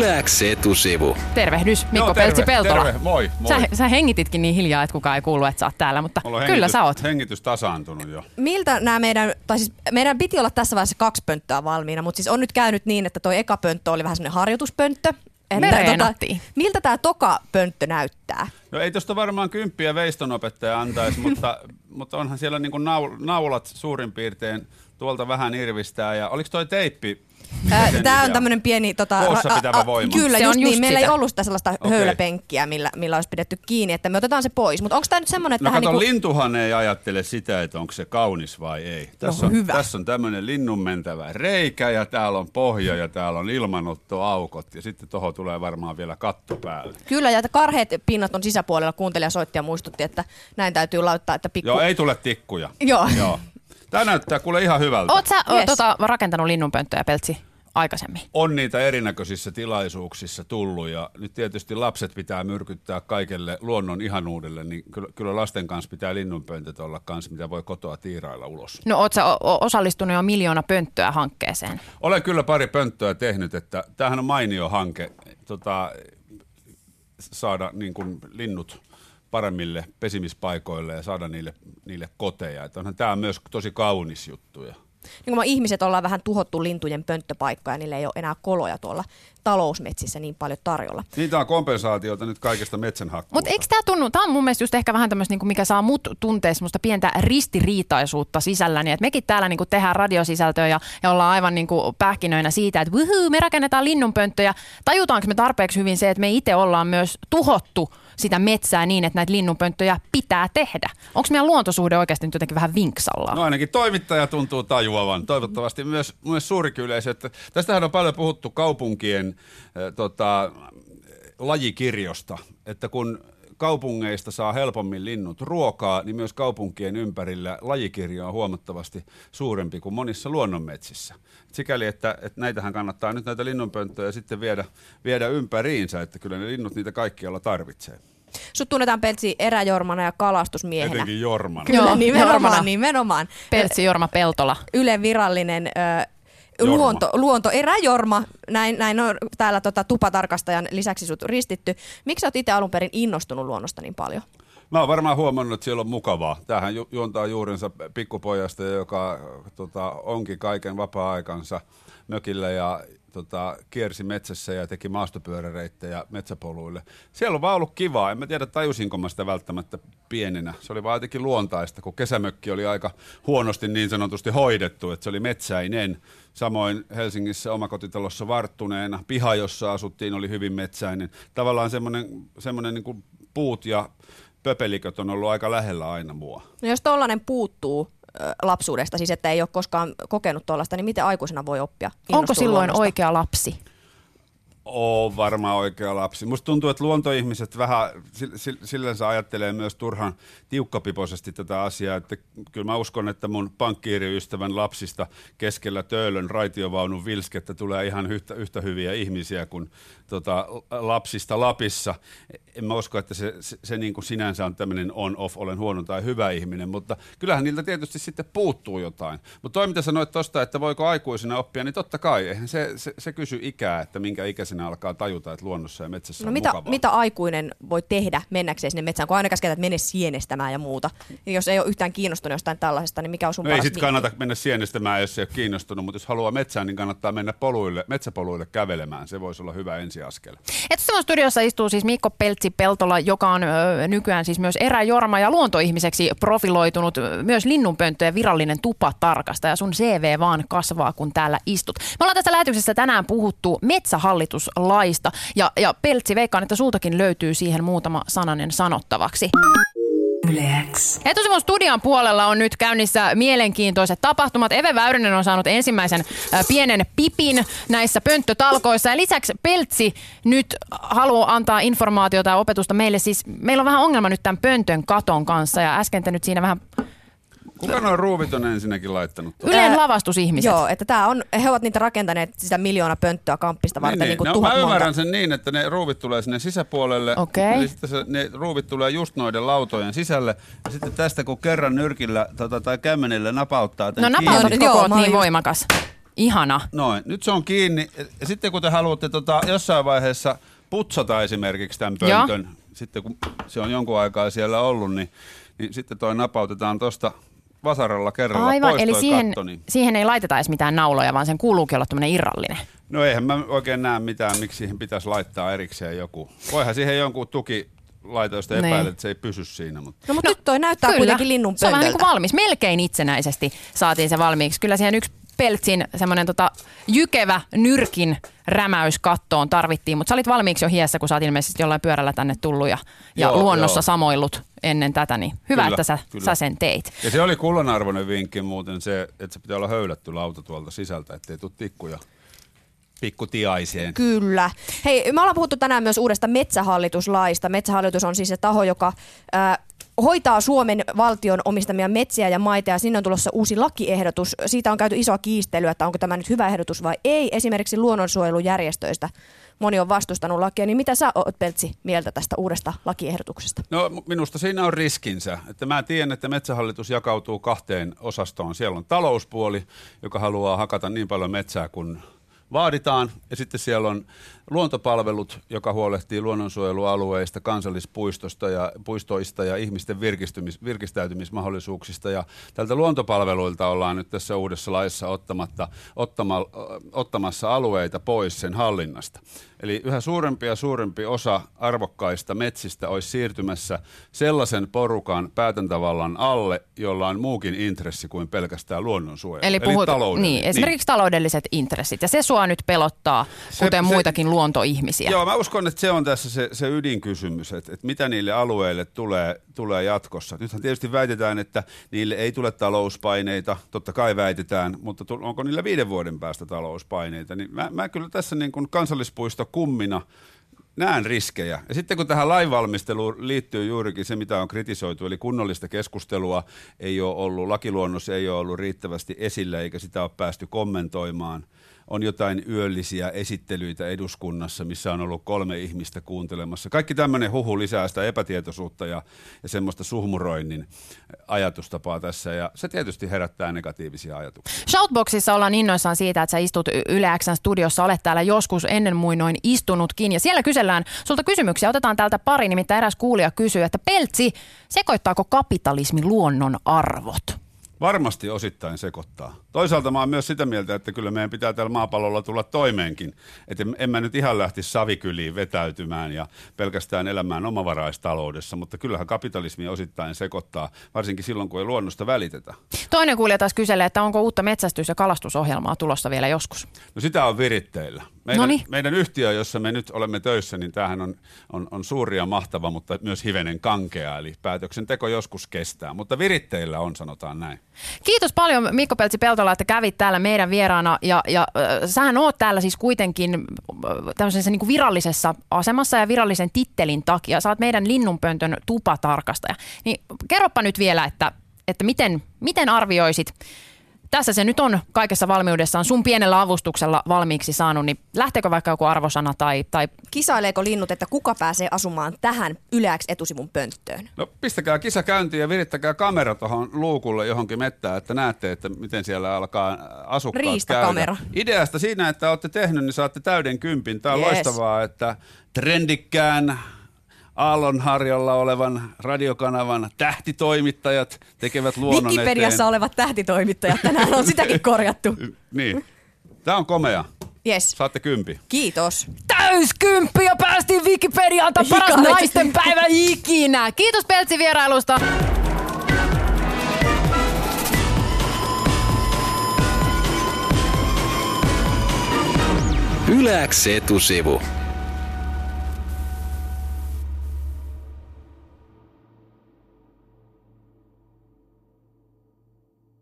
Yläks etusivu. Tervehdys Mikko Joo, terve, Peltsi-Peltola. terve, moi, moi. Sä, sä hengititkin niin hiljaa, että kukaan ei kuulu, että sä oot täällä, mutta Mulla kyllä hengitys, sä oot. Hengitys tasaantunut jo. Miltä nämä meidän, tai siis meidän piti olla tässä vaiheessa kaksi pönttöä valmiina, mutta siis on nyt käynyt niin, että toi eka pönttö oli vähän semmoinen harjoituspönttö. Että reenattiin. miltä tämä toka pönttö näyttää? No ei tosta varmaan kymppiä veistonopettaja antaisi, mutta, mutta onhan siellä niinku naul, naulat suurin piirtein tuolta vähän irvistää. Ja oliko toi teippi? Tämä on tämmöinen pieni... Tota, Koossa a- a- pitävä a- voima. Kyllä, Se just on niin. just Meillä ei sitä. ollut sitä sellaista Okei. höyläpenkkiä, millä, millä olisi pidetty kiinni, että me otetaan se pois. Mutta onko tämä nyt semmoinen, että No kato, niinku... lintuhan ei ajattele sitä, että onko se kaunis vai ei. Tässä, No, on, hyvä. tässä on tämmöinen linnun mentävä reikä ja täällä on pohja ja täällä on ilmanottoaukot ja sitten tuohon tulee varmaan vielä katto päälle. Kyllä, ja että karheat pinnat on sisäpuolella. Kuuntelija soitti ja muistutti, että näin täytyy laittaa, että pikku... Joo, ei tule tikkuja. Joo. Joo. Tämä näyttää kuule ihan hyvältä. Oot sä Yes. tota, rakentanut linnunpönttöjä, Peltsi, aikaisemmin? on niitä erinäköisissä tilaisuuksissa tullut ja nyt tietysti lapset pitää myrkyttää kaikelle luonnon ihanuudelle, niin kyllä, kyllä lasten kanssa pitää linnunpöntöt olla kanssa, mitä voi kotoa tiirailla ulos. No oot sä o- o- osallistunut jo miljoona pönttöä hankkeeseen? Olen kyllä pari pönttöä tehnyt, että tämähän on mainio hanke tota, saada niin kuin linnut paremmille pesimispaikoille ja saada niille, niille koteja. Että onhan tämä myös tosi kaunis juttu. Ja niin kuin me ihmiset ollaan vähän tuhottu lintujen pönttöpaikkaa ja niillä ei ole enää koloja tuolla talousmetsissä niin paljon tarjolla. niitä on kompensaatiota nyt kaikesta metsänhakkuusta. Mutta eikö tämä tunnu, tämä on mun mielestä just ehkä vähän tämmöistä, niinku, mikä saa mut tuntee semmoista pientä ristiriitaisuutta sisälläni, että mekin täällä niinku tehdään radiosisältöä ja, ja ollaan aivan niinku pähkinöinä siitä, että me rakennetaan linnunpönttöjä. Tajutaanko me tarpeeksi hyvin se, että me itse ollaan myös tuhottu sitä metsää niin, että näitä linnunpönttöjä pitää tehdä? Onko meidän luontosuhde oikeasti nyt jotenkin vähän vinksallaan? No ainakin toimittaja tuntuu tajuavan. Toivottavasti myös, myös suurikin yleisö. Että tästähän on paljon puhuttu kaupunkien äh, tota, lajikirjosta, että kun kaupungeista saa helpommin linnut ruokaa, niin myös kaupunkien ympärillä lajikirjo on huomattavasti suurempi kuin monissa luonnonmetsissä. Sikäli, että, että näitähän kannattaa nyt näitä linnunpönttöjä sitten viedä, viedä ympäriinsä, että kyllä ne linnut niitä kaikkialla tarvitsee. Sut tunnetaan Peltsi eräjormana ja kalastusmiehenä. Etenkin Jorman. Kyllä, Joo, nimenomaan, Jormana. nimenomaan. Peltsi Jorma Peltola. Yle virallinen ö, Jorma. luonto, luonto, eräjorma, näin, näin on täällä tota, tupatarkastajan lisäksi sut ristitty. Miksi sä oot itse alun perin innostunut luonnosta niin paljon? Mä oon varmaan huomannut, että siellä on mukavaa. Tämähän ju- juontaa juurensa pikkupojasta, joka tota, onkin kaiken vapaa-aikansa mökillä ja tota, kiersi metsässä ja teki maastopyöräreittejä metsäpoluille. Siellä on vaan ollut kivaa. En mä tiedä, tajusinko mä sitä välttämättä pienenä. Se oli vaan jotenkin luontaista, kun kesämökki oli aika huonosti niin sanotusti hoidettu, että se oli metsäinen. Samoin Helsingissä omakotitalossa varttuneena. Piha, jossa asuttiin, oli hyvin metsäinen. Tavallaan semmoinen, semmoinen niin puut ja pöpeliköt on ollut aika lähellä aina mua. No jos tollainen puuttuu lapsuudesta, siis että ei ole koskaan kokenut tollasta, niin miten aikuisena voi oppia? Onko silloin luonnosta? oikea lapsi? Oo varmaan oikea lapsi. Musta tuntuu, että luontoihmiset vähän sil- sil- sillänsä ajattelee myös turhan tiukkapipoisesti tätä asiaa, että kyllä mä uskon, että mun pankkiiriystävän lapsista keskellä Töölön raitiovaunun vilskettä tulee ihan yhtä, yhtä hyviä ihmisiä kuin tota, lapsista Lapissa. En mä usko, että se, se, se niin kuin sinänsä on tämmöinen on-off, olen huono tai hyvä ihminen, mutta kyllähän niiltä tietysti sitten puuttuu jotain. Mutta toi, mitä sanoit tuosta, että voiko aikuisena oppia, niin totta kai, eihän se, se, se kysy ikää, että minkä ikäisenä alkaa tajuta, että luonnossa ja metsässä No on mitä, mukavaa. mitä aikuinen voi tehdä mennäkseen sinne metsään, kun aina käsketään, että mene sienestämään ja muuta. Ja jos ei ole yhtään kiinnostunut jostain tällaisesta, niin mikä on sun No ei sitten kannata mennä sienestämään, jos ei ole kiinnostunut, mutta jos haluaa metsään, niin kannattaa mennä poluille, metsäpoluille kävelemään. Se voisi olla hyvä ensiaskel. Etusivun studiossa istuu siis Mikko Peltsi-Peltola, joka on ö, nykyään siis myös eräjorma ja luontoihmiseksi profiloitunut, myös linnunpönttöjen virallinen tupatarkastaja. Sun CV vaan kasvaa, kun täällä istut. Me ollaan tässä lähetyksessä tänään puhuttu metsähallituslaista ja, ja Peltsi, veikkaan, että sultakin löytyy siihen muutama sananen sanottavaksi. Yleäks. Etusivun studion puolella on nyt käynnissä mielenkiintoiset tapahtumat. Eve Väyrynen on saanut ensimmäisen äh, pienen pipin näissä pönttötalkoissa. Ja lisäksi Peltsi nyt haluaa antaa informaatiota ja opetusta meille. Siis meillä on vähän ongelma nyt tämän pöntön katon kanssa ja äsken te nyt siinä vähän Kuka noin ruuvit on ensinnäkin laittanut? tuohon? Yleen lavastusihmiset. Joo, että tää on, he ovat niitä rakentaneet sitä miljoona pönttöä kamppista varten, niin, niin, kuin no, tuhat mä monta. ymmärrän sen niin, että ne ruuvit tulee sinne sisäpuolelle. Okei. Eli sitten se, ne ruuvit tulee just noiden lautojen sisälle. Ja sitten tästä kun kerran nyrkillä tota, tai kämmenellä napauttaa No napautat Joo, koko niin just- voimakas. Ihana. Noin, nyt se on kiinni. Ja sitten kun te haluatte tota, jossain vaiheessa putsata esimerkiksi tämän Joo. pöntön, sitten kun se on jonkun aikaa siellä ollut, niin, niin sitten toi napautetaan tuosta vasaralla kerralla Aivan, pois eli siihen, katto, niin. siihen ei laiteta edes mitään nauloja, vaan sen kuuluukin olla tämmöinen irrallinen. No eihän mä oikein näe mitään, miksi siihen pitäisi laittaa erikseen joku. Voihan siihen jonkun tuki laita, jos Niin. epäilet, että se ei pysy siinä. Mutta. No, mutta nyt toi näyttää kuitenkin linnun Se on vähän niin kuin valmis. Melkein itsenäisesti saatiin se valmiiksi. Kyllä siihen yksi peltsin semmoinen tota, jykevä nyrkin rämäys kattoon tarvittiin, mutta sä olit valmiiksi jo hiessä, kun sä oot ilmeisesti jollain pyörällä tänne tullut ja, ja Joo, luonnossa joo. samoillut ennen tätä, niin hyvä, Kyllä, että sä, kyllä. sä sen teit. Ja se oli kullanarvoinen vinkki muuten se, että se pitää olla höylätty lauta tuolta sisältä, ettei tule tikkuja pikkutiaiseen. Kyllä. Hei, me ollaan puhuttu tänään myös uudesta metsähallituslaista. Metsähallitus on siis se taho, joka ää, hoitaa Suomen valtion omistamia metsiä ja maita ja sinne on tulossa uusi lakiehdotus. Siitä on käyty isoa kiistelyä, että onko tämä nyt hyvä ehdotus vai ei. Esimerkiksi luonnonsuojelujärjestöistä moni on vastustanut lakia. Niin mitä sä oot Peltsi mieltä tästä uudesta lakiehdotuksesta? No minusta siinä on riskinsä. Että mä tiedän, että metsähallitus jakautuu kahteen osastoon. Siellä on talouspuoli, joka haluaa hakata niin paljon metsää kuin vaaditaan. Ja sitten siellä on luontopalvelut, joka huolehtii luonnonsuojelualueista, kansallispuistosta ja puistoista ja ihmisten virkistymis, virkistäytymismahdollisuuksista. Ja tältä luontopalveluilta ollaan nyt tässä uudessa laissa ottamatta, ottama, ottamassa alueita pois sen hallinnasta. Eli yhä suurempi ja suurempi osa arvokkaista metsistä olisi siirtymässä sellaisen porukan päätäntävallan alle, jolla on muukin intressi kuin pelkästään luonnonsuojelu. Eli, puhut, taloudellinen. niin, esimerkiksi taloudelliset intressit. Ja se sua nyt pelottaa, Se- kuten se- muitakin luontoihmisiä. Joo, mä uskon, että se on tässä se, se ydinkysymys, että, että mitä niille alueille tulee, tulee jatkossa. Nythän tietysti väitetään, että niille ei tule talouspaineita, totta kai väitetään, mutta tu- onko niillä viiden vuoden päästä talouspaineita? Niin mä, mä kyllä tässä niin kuin kansallispuisto kummina näen riskejä. Ja sitten kun tähän lainvalmisteluun liittyy juurikin se, mitä on kritisoitu, eli kunnollista keskustelua ei ole ollut, lakiluonnos ei ole ollut riittävästi esillä, eikä sitä ole päästy kommentoimaan. On jotain yöllisiä esittelyitä eduskunnassa, missä on ollut kolme ihmistä kuuntelemassa. Kaikki tämmöinen huhu lisää sitä epätietoisuutta ja, ja semmoista suhmuroinnin ajatustapaa tässä, ja se tietysti herättää negatiivisia ajatuksia. Shoutboxissa ollaan innoissaan siitä, että sä istut Yle Xn studiossa, olet täällä joskus ennen muinoin istunutkin. Ja siellä kysellään sulta kysymyksiä. Otetaan täältä pari, nimittäin eräs kuulija kysyy, että Peltsi, sekoittaako kapitalismi luonnon arvot? Varmasti osittain sekoittaa. Toisaalta mä oon myös sitä mieltä, että kyllä meidän pitää tällä maapallolla tulla toimeenkin. Että en- mä nyt ihan lähtisi savikyliin vetäytymään ja pelkästään elämään omavaraistaloudessa, mutta kyllähän kapitalismi osittain sekoittaa, varsinkin silloin kun ei luonnosta välitetä. Toinen kuulija taas kyselee, että onko uutta metsästys- ja kalastusohjelmaa tulossa vielä joskus. No sitä on viritteillä. Meidän, Noniin. meidän yhtiö, jossa me nyt olemme töissä, niin tämähän on, on, on suuri ja mahtava, mutta myös hivenen kankea, eli päätöksenteko joskus kestää. Mutta viritteillä on, sanotaan näin. Kiitos paljon Mikko Peltsi Peltola, että kävit täällä meidän vieraana ja, ja äh, sähän oot täällä siis kuitenkin äh, tämmöisessä niin kuin virallisessa asemassa ja virallisen tittelin takia. Sä oot meidän linnunpöntön tupatarkastaja. Niin kerropa nyt vielä, että, että miten, miten arvioisit, tässä se nyt on kaikessa valmiudessaan sun pienellä avustuksella valmiiksi saanut, niin lähteekö vaikka joku arvosana tai, tai Kisaileeko linnut, että kuka pääsee asumaan tähän yleäks etusivun pönttöön? No pistäkää kisa käyntiin ja virittäkää kamera tuohon luukulle johonkin mettään, että näette, että miten siellä alkaa asukkaat Riistakamera. käydä. Ideasta siinä, että olette tehnyt, niin saatte täyden kympin. Tämä on Yes. loistavaa, että trendikkään Aallonharjalla olevan radiokanavan tähtitoimittajat tekevät luonnon Wikipediassa eteen. olevat tähtitoimittajat, tänään on sitäkin korjattu. Niin. Tämä on komea. Yes. Saatte kympi. Kiitos. täyskymppi ja päästiin Wikipediaan. Tämä paras naisten päivä ikinä. Kiitos Peltsi vierailusta. Yläks etusivu.